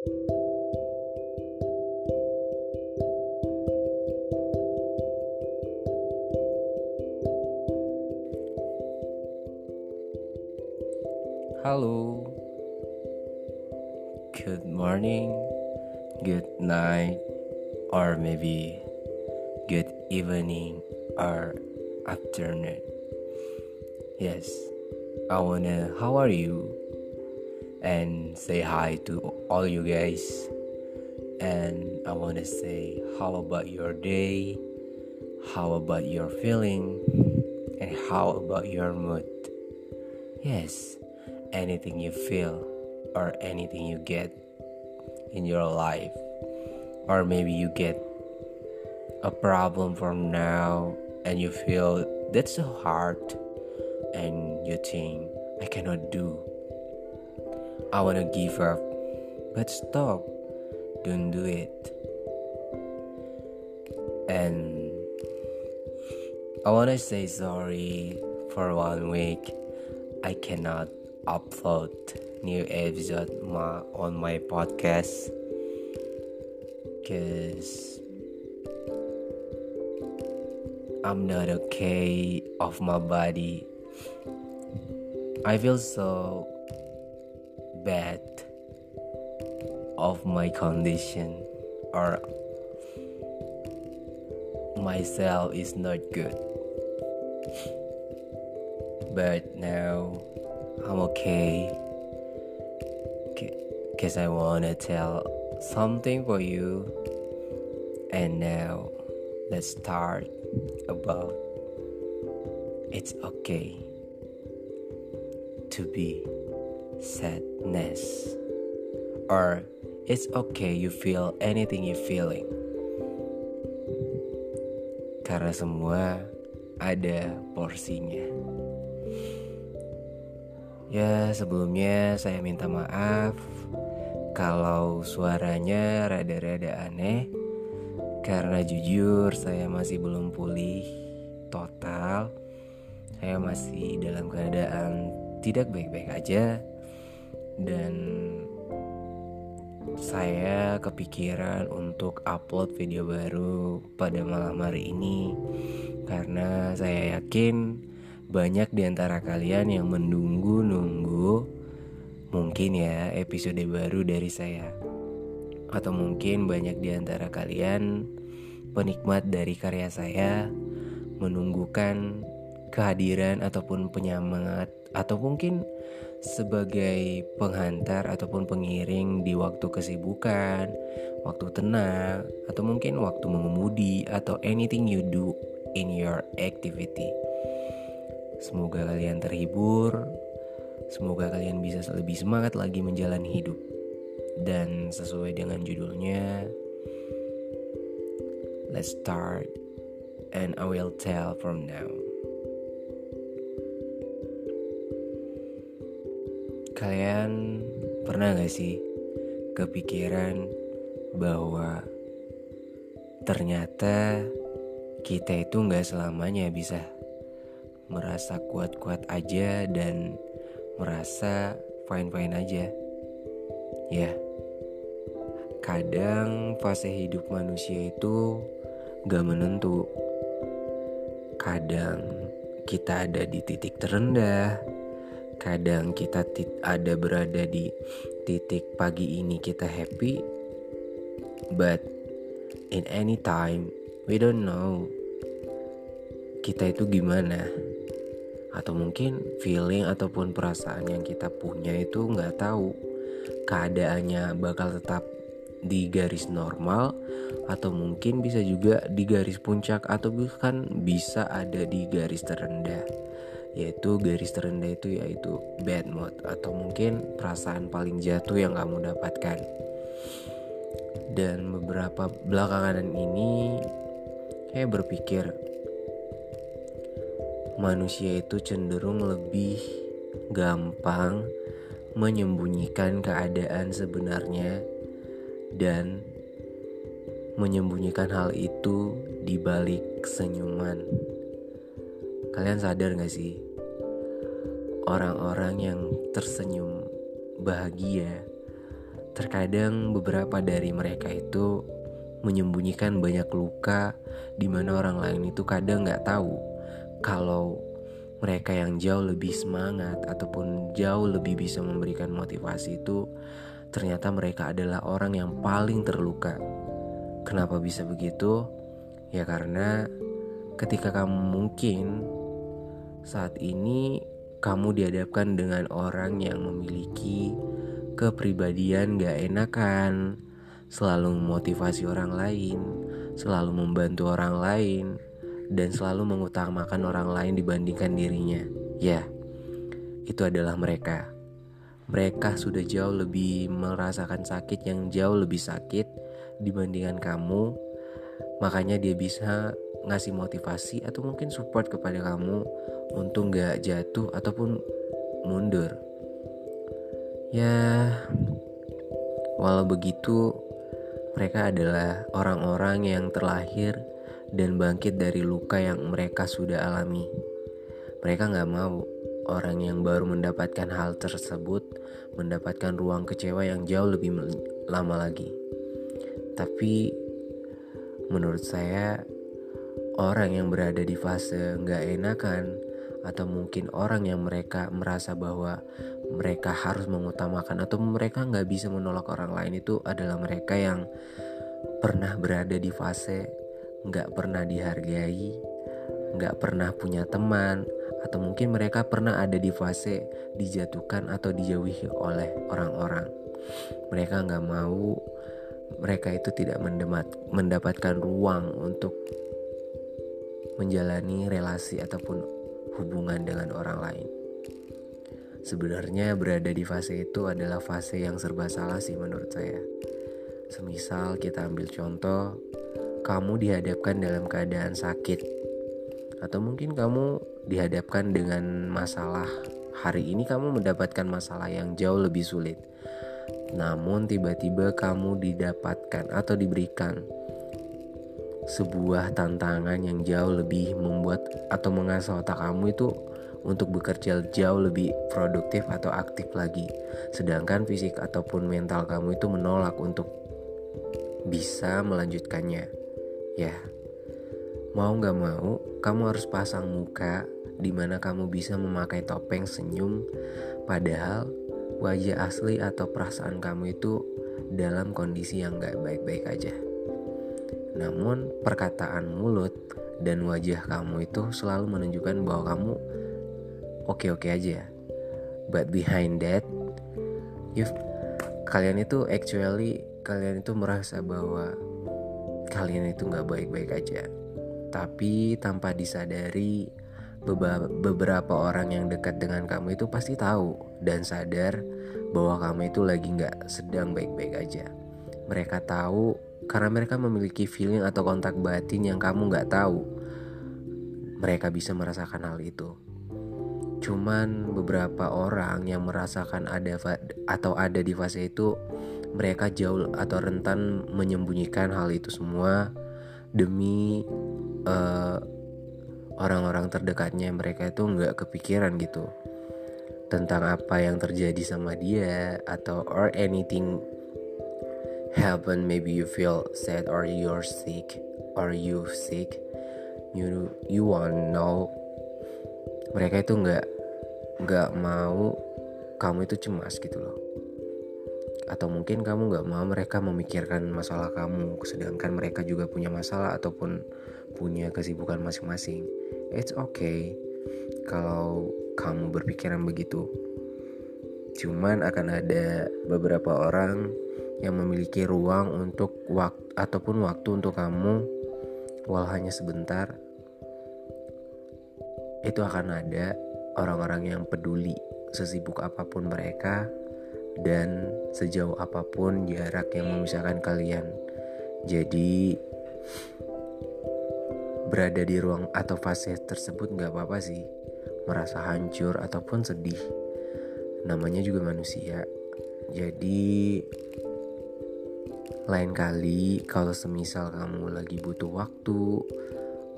Halo, good morning, good night, or maybe good evening or afternoon. Yes, I wanna, how are you? And say hi to all you guys. And I wanna say, how about your day? How about your feeling? And how about your mood? Yes, anything you feel or anything you get in your life, or maybe you get a problem from now and you feel that's so hard and you think I cannot do. I wanna give up, but stop, don't do it. And I wanna say sorry for one week. I cannot upload new episode my, on my podcast because I'm not okay of my body. I feel so bad of my condition or myself is not good. But now I'm okay. Cause I wanna tell something for you. And now let's start about it's okay to be sadness or it's okay you feel anything you feeling karena semua ada porsinya. Ya, sebelumnya saya minta maaf kalau suaranya rada-rada aneh karena jujur saya masih belum pulih total. Saya masih dalam keadaan tidak baik-baik aja dan saya kepikiran untuk upload video baru pada malam hari ini karena saya yakin banyak di antara kalian yang menunggu-nunggu mungkin ya episode baru dari saya. Atau mungkin banyak di antara kalian penikmat dari karya saya menunggukan kehadiran ataupun penyemangat atau mungkin sebagai penghantar ataupun pengiring di waktu kesibukan, waktu tenang, atau mungkin waktu mengemudi atau anything you do in your activity. Semoga kalian terhibur. Semoga kalian bisa lebih semangat lagi menjalani hidup. Dan sesuai dengan judulnya, let's start and I will tell from now. Kalian pernah gak sih kepikiran bahwa ternyata kita itu gak selamanya bisa merasa kuat-kuat aja dan merasa fine-fine aja. Ya, kadang fase hidup manusia itu gak menentu. Kadang kita ada di titik terendah, kadang kita ada berada di titik pagi ini kita happy, but in any time we don't know kita itu gimana. Atau mungkin feeling ataupun perasaan yang kita punya itu nggak tahu. Keadaannya bakal tetap di garis normal atau mungkin bisa juga di garis puncak atau bahkan bisa ada di garis terendah yaitu garis terendah itu yaitu bad mood atau mungkin perasaan paling jatuh yang kamu dapatkan dan beberapa belakangan ini saya berpikir manusia itu cenderung lebih gampang menyembunyikan keadaan sebenarnya dan menyembunyikan hal itu di balik senyuman. Kalian sadar gak sih? Orang-orang yang tersenyum bahagia terkadang beberapa dari mereka itu menyembunyikan banyak luka di mana orang lain itu kadang nggak tahu kalau mereka yang jauh lebih semangat ataupun jauh lebih bisa memberikan motivasi itu ternyata mereka adalah orang yang paling terluka. Kenapa bisa begitu? Ya karena ketika kamu mungkin saat ini kamu dihadapkan dengan orang yang memiliki kepribadian gak enakan, selalu memotivasi orang lain, selalu membantu orang lain, dan selalu mengutamakan orang lain dibandingkan dirinya. Ya, itu adalah mereka. Mereka sudah jauh lebih merasakan sakit yang jauh lebih sakit dibandingkan kamu. Makanya dia bisa ngasih motivasi atau mungkin support kepada kamu untuk gak jatuh ataupun mundur. Ya, walau begitu, mereka adalah orang-orang yang terlahir dan bangkit dari luka yang mereka sudah alami. Mereka nggak mau orang yang baru mendapatkan hal tersebut mendapatkan ruang kecewa yang jauh lebih lama lagi. Tapi menurut saya orang yang berada di fase nggak enakan atau mungkin orang yang mereka merasa bahwa mereka harus mengutamakan atau mereka nggak bisa menolak orang lain itu adalah mereka yang pernah berada di fase nggak pernah dihargai, nggak pernah punya teman, atau mungkin mereka pernah ada di fase dijatuhkan atau dijauhi oleh orang-orang. Mereka nggak mau mereka itu tidak mendapatkan ruang untuk menjalani relasi ataupun hubungan dengan orang lain. Sebenarnya berada di fase itu adalah fase yang serba salah sih menurut saya. Semisal kita ambil contoh, kamu dihadapkan dalam keadaan sakit atau mungkin kamu dihadapkan dengan masalah hari ini kamu mendapatkan masalah yang jauh lebih sulit. Namun tiba-tiba kamu didapatkan atau diberikan sebuah tantangan yang jauh lebih membuat atau mengasah otak kamu itu untuk bekerja jauh lebih produktif atau aktif lagi. Sedangkan fisik ataupun mental kamu itu menolak untuk bisa melanjutkannya. Ya, mau gak mau, kamu harus pasang muka di mana kamu bisa memakai topeng senyum, padahal wajah asli atau perasaan kamu itu dalam kondisi yang gak baik-baik aja. Namun perkataan mulut dan wajah kamu itu selalu menunjukkan bahwa kamu oke-oke aja. But behind that, you kalian itu actually kalian itu merasa bahwa kalian itu nggak baik-baik aja. Tapi tanpa disadari beberapa orang yang dekat dengan kamu itu pasti tahu dan sadar bahwa kamu itu lagi nggak sedang baik-baik aja. Mereka tahu karena mereka memiliki feeling atau kontak batin yang kamu nggak tahu. Mereka bisa merasakan hal itu. Cuman beberapa orang yang merasakan ada atau ada di fase itu mereka jauh atau rentan menyembunyikan hal itu semua demi eh, orang-orang terdekatnya mereka itu nggak kepikiran gitu tentang apa yang terjadi sama dia atau or anything happen maybe you feel sad. Or you're sick? Or you sick? You you want know. Mereka itu nggak nggak mau kamu itu cemas gitu loh. Atau mungkin kamu nggak mau mereka memikirkan masalah kamu sedangkan mereka juga punya masalah ataupun punya kesibukan masing-masing. It's okay. Kalau kamu berpikiran begitu cuman akan ada beberapa orang yang memiliki ruang untuk waktu ataupun waktu untuk kamu walau hanya sebentar itu akan ada orang-orang yang peduli sesibuk apa pun mereka dan sejauh apa pun jarak yang memisahkan kalian. Jadi berada di ruang atau fase tersebut nggak apa-apa sih. Merasa hancur ataupun sedih. Namanya juga manusia. Jadi lain kali kalau semisal kamu lagi butuh waktu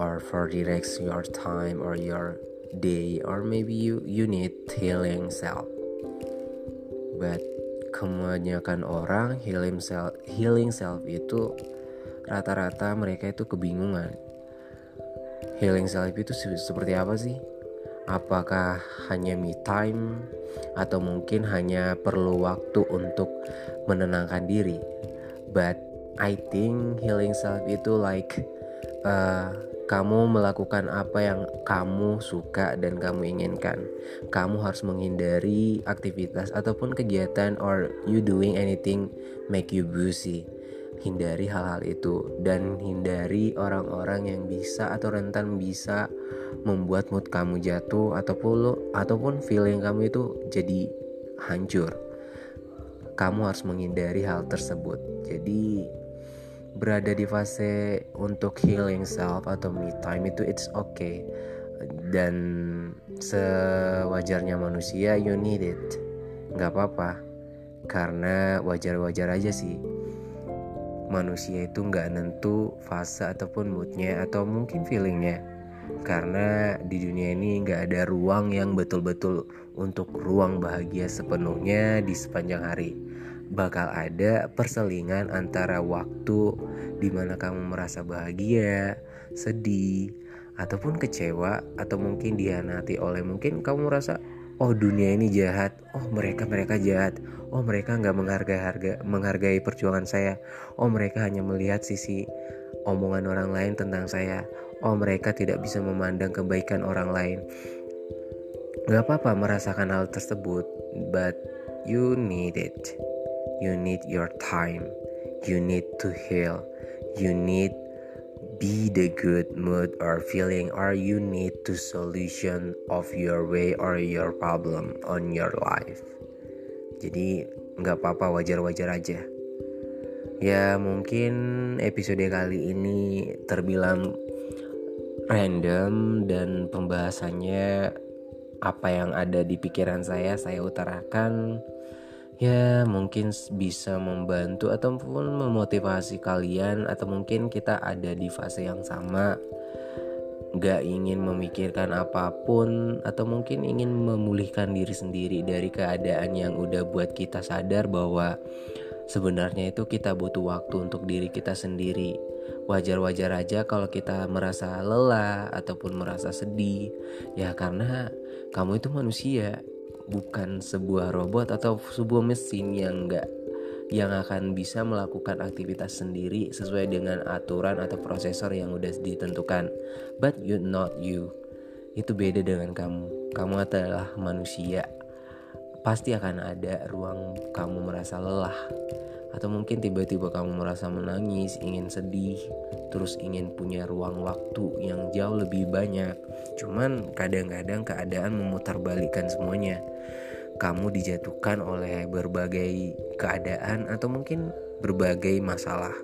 or for relax your time or your day or maybe you you need healing self. But kebanyakan orang healing self healing self itu rata-rata mereka itu kebingungan. Healing self itu seperti apa sih? Apakah hanya me time atau mungkin hanya perlu waktu untuk menenangkan diri but I think healing self itu like uh, kamu melakukan apa yang kamu suka dan kamu inginkan. Kamu harus menghindari aktivitas ataupun kegiatan or you doing anything make you busy. Hindari hal-hal itu dan hindari orang-orang yang bisa atau rentan bisa membuat mood kamu jatuh ataupun lo, ataupun feeling kamu itu jadi hancur. Kamu harus menghindari hal tersebut. Jadi berada di fase untuk healing self atau me time itu it's okay. Dan sewajarnya manusia you need it. Nggak apa-apa. Karena wajar-wajar aja sih. Manusia itu nggak nentu fase ataupun moodnya atau mungkin feelingnya. Karena di dunia ini nggak ada ruang yang betul-betul untuk ruang bahagia sepenuhnya di sepanjang hari bakal ada perselingan antara waktu di mana kamu merasa bahagia, sedih, ataupun kecewa atau mungkin dihianati oleh mungkin kamu merasa oh dunia ini jahat, oh mereka mereka jahat, oh mereka nggak menghargai harga menghargai perjuangan saya, oh mereka hanya melihat sisi omongan orang lain tentang saya, oh mereka tidak bisa memandang kebaikan orang lain. Gak apa-apa merasakan hal tersebut, but you need it. You need your time. You need to heal. You need be the good mood or feeling or you need to solution of your way or your problem on your life. Jadi nggak apa-apa wajar-wajar aja. Ya mungkin episode kali ini terbilang random dan pembahasannya apa yang ada di pikiran saya saya utarakan ya mungkin bisa membantu ataupun memotivasi kalian atau mungkin kita ada di fase yang sama. Gak ingin memikirkan apa pun atau mungkin ingin memulihkan diri sendiri dari keadaan yang udah buat kita sadar bahwa sebenarnya itu kita butuh waktu untuk diri kita sendiri. Wajar-wajar aja kalau kita merasa lelah ataupun merasa sedih. Ya karena kamu itu manusia bukan sebuah robot atau sebuah mesin yang enggak yang akan bisa melakukan aktivitas sendiri sesuai dengan aturan atau prosesor yang udah ditentukan. But you not you. Itu beda dengan kamu. Kamu adalah manusia. Pasti akan ada ruang kamu merasa lelah atau mungkin tiba-tiba kamu merasa menangis, ingin sedih, terus ingin punya ruang waktu yang jauh lebih banyak. Cuman kadang-kadang keadaan memutarbalikkan semuanya. Kamu dijatuhkan oleh berbagai keadaan atau mungkin berbagai masalah.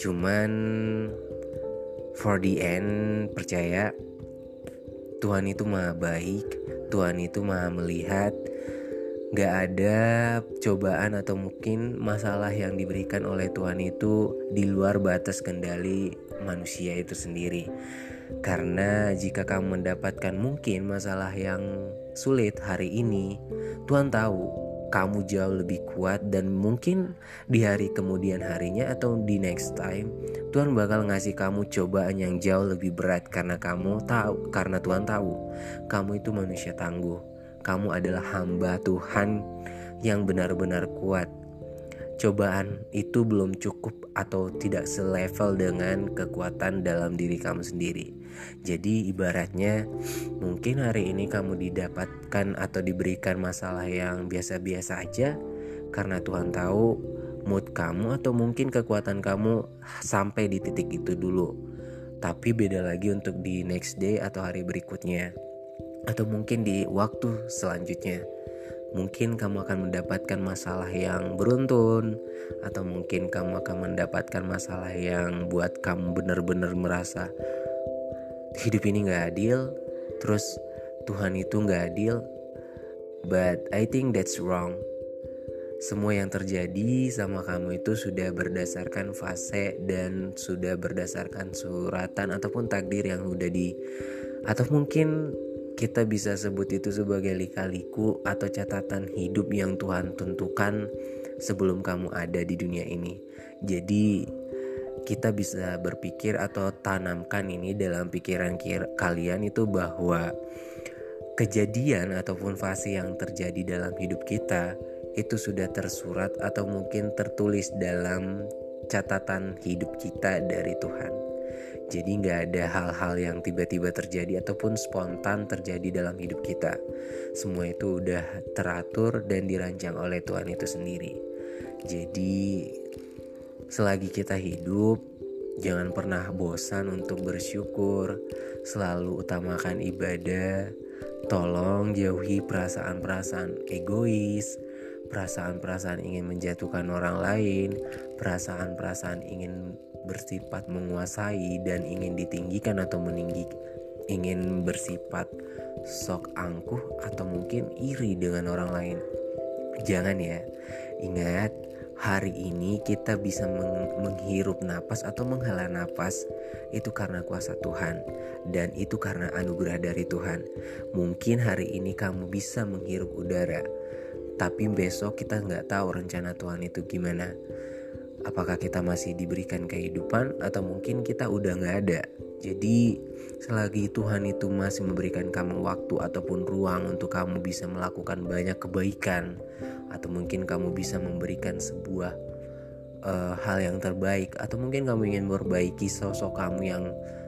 Cuman for the end percaya Tuhan itu maha baik, Tuhan itu maha melihat, Gak ada cobaan atau mungkin masalah yang diberikan oleh Tuhan itu di luar batas kendali manusia itu sendiri. Karena jika kamu mendapatkan mungkin masalah yang sulit hari ini, Tuhan tahu kamu jauh lebih kuat dan mungkin di hari kemudian harinya atau di next time Tuhan bakal ngasih kamu cobaan yang jauh lebih berat karena kamu tahu karena Tuhan tahu kamu itu manusia tangguh kamu adalah hamba Tuhan yang benar-benar kuat. Cobaan itu belum cukup atau tidak selevel dengan kekuatan dalam diri kamu sendiri. Jadi ibaratnya mungkin hari ini kamu didapatkan atau diberikan masalah yang biasa-biasa aja karena Tuhan tahu mood kamu atau mungkin kekuatan kamu sampai di titik itu dulu. Tapi beda lagi untuk di next day atau hari berikutnya atau mungkin di waktu selanjutnya. Mungkin kamu akan mendapatkan masalah yang beruntun, atau mungkin kamu akan mendapatkan masalah yang buat kamu benar-benar merasa hidup ini gak adil, terus Tuhan itu gak adil. But I think that's wrong. Semua yang terjadi sama kamu itu sudah berdasarkan fase dan sudah berdasarkan suratan ataupun takdir yang udah di atau mungkin kita bisa sebut itu sebagai lika-liku atau catatan hidup yang Tuhan tentukan sebelum kamu ada di dunia ini. Jadi kita bisa berpikir atau tanamkan ini dalam pikiran kalian itu bahwa kejadian ataupun fase yang terjadi dalam hidup kita itu sudah tersurat atau mungkin tertulis dalam catatan hidup kita dari Tuhan. Jadi nggak ada hal-hal yang tiba-tiba terjadi ataupun spontan terjadi dalam hidup kita. Semua itu udah teratur dan dirancang oleh Tuhan itu sendiri. Jadi selagi kita hidup, jangan pernah bosan untuk bersyukur, selalu utamakan ibadah, tolong jauhi perasaan-perasaan egois, perasaan-perasaan ingin menjatuhkan orang lain, perasaan-perasaan ingin bersifat menguasai dan ingin ditinggikan atau meninggi ingin bersifat sok angkuh atau mungkin iri dengan orang lain. Jangan ya. Ingat, hari ini kita bisa meng menghirup napas atau menghela napas itu karena kuasa Tuhan dan itu karena anugerah dari Tuhan. Mungkin hari ini kamu bisa menghirup udara, tapi besok kita nggak tahu rencana Tuhan itu gimana apakah kita masih diberikan kehidupan atau mungkin kita udah nggak ada. Jadi selagi Tuhan itu masih memberikan kamu waktu ataupun ruang untuk kamu bisa melakukan banyak kebaikan atau mungkin kamu bisa memberikan sebuah uh, hal yang terbaik atau mungkin kamu ingin memperbaiki sosok kamu yang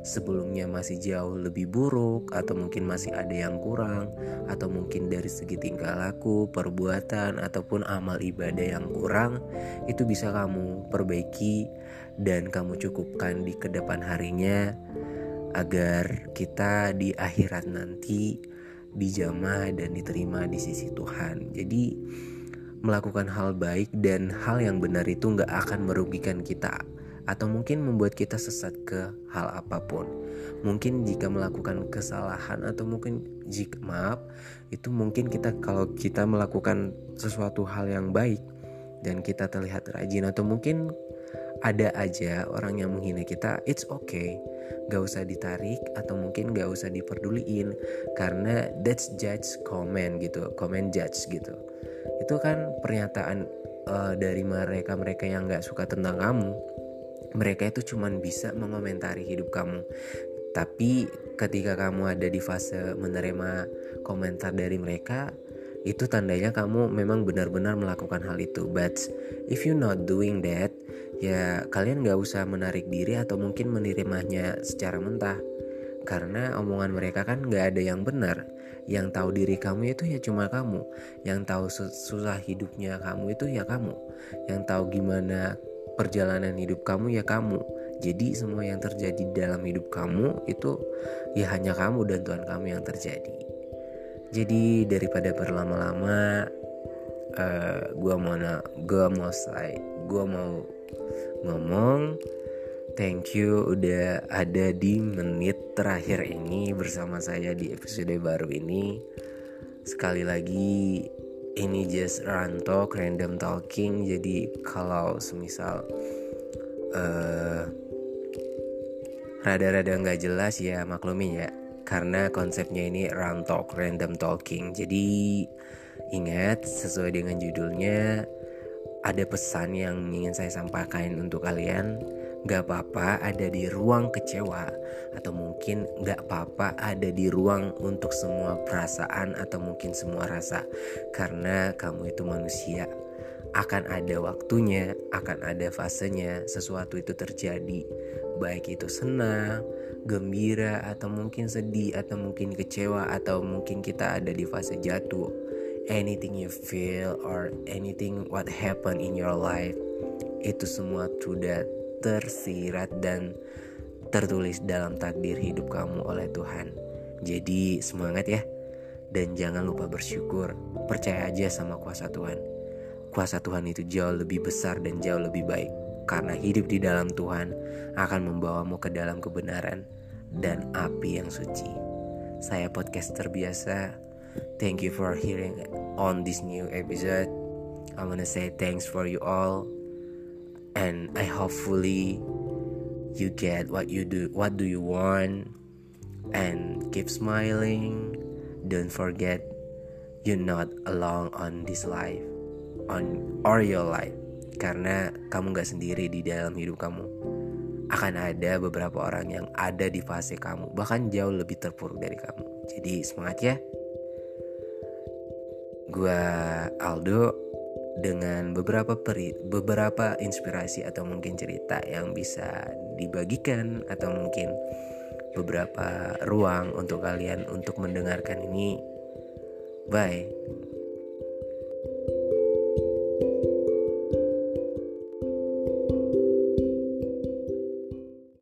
sebelumnya masih jauh lebih buruk atau mungkin masih ada yang kurang atau mungkin dari segi tingkah laku, perbuatan ataupun amal ibadah yang kurang itu bisa kamu perbaiki dan kamu cukupkan di ke depan harinya agar kita di akhirat nanti dijamah dan diterima di sisi Tuhan. Jadi melakukan hal baik dan hal yang benar itu nggak akan merugikan kita atau mungkin membuat kita sesat ke hal apa pun. Mungkin jika melakukan kesalahan atau mungkin jika maaf itu mungkin kita kalau kita melakukan sesuatu hal yang baik dan kita terlihat rajin atau mungkin ada aja orang yang menghina kita, it's okay. Gak usah ditarik atau mungkin gak usah diperduliin. Karena that's judge comment gitu, comment judge gitu. Itu kan pernyataan uh, dari mereka-mereka yang nggak suka tentang kamu. Mereka itu cuman bisa mengomentari hidup kamu. Tapi ketika kamu ada di fase menerima komentar dari mereka itu tandanya kamu memang benar-benar melakukan hal itu. But if you not doing that ya kalian nggak usah menarik diri atau mungkin menerimanya secara mentah. Karena omongan mereka kan nggak ada yang benar. Yang tahu diri kamu itu ya cuma kamu. Yang tahu susah hidupnya kamu itu ya kamu. Yang tahu gimana perjalanan hidup kamu ya kamu. Jadi semua yang terjadi dalam hidup kamu itu ya hanya kamu dan Tuhan kamu yang terjadi. Jadi daripada berlama-lama uh, gua mau gua mau say gua mau ngomong Thank you udah ada di menit terakhir ini bersama saya di episode baru ini. Sekali lagi ini just run talk, random talking. Jadi kalau semisal uh, rada-rada nggak jelas ya maklumi ya. Karena konsepnya ini run talk, random talking. Jadi ingat sesuai dengan judulnya ada pesan yang ingin saya sampaikan untuk kalian? Gak apa-apa ada di ruang kecewa Atau mungkin gak apa-apa ada di ruang untuk semua perasaan atau mungkin semua rasa Karena kamu itu manusia. Akan ada waktunya, akan ada fasenya sesuatu itu terjadi. Baik itu senang, gembira, atau mungkin sedih, atau mungkin kecewa, atau mungkin kita ada di fase jatuh Anything you feel or anything what happened in your life Itu semua that tersirat dan tertulis dalam takdir hidup kamu oleh Tuhan. Jadi semangat ya. Dan jangan lupa bersyukur. Percaya aja sama kuasa Tuhan. Kuasa Tuhan itu jauh lebih besar dan jauh lebih baik. Karena hidup di dalam Tuhan akan membawamu ke dalam kebenaran dan api yang suci. Saya podcaster biasa. Thank you for hearing on this new episode. I wanna say thanks for you all. And I hopefully you get what you do what do you want. And keep smiling. Don't forget you're not alone on this life on or your life. Karena kamu gak sendiri di dalam hidup kamu. Akan ada beberapa orang yang ada di fase kamu. Bahkan jauh lebih terpuruk dari kamu. Jadi semangat ya gue Aldo dengan beberapa peri, beberapa inspirasi atau mungkin cerita yang bisa dibagikan atau mungkin beberapa ruang untuk kalian untuk mendengarkan ini. Bye.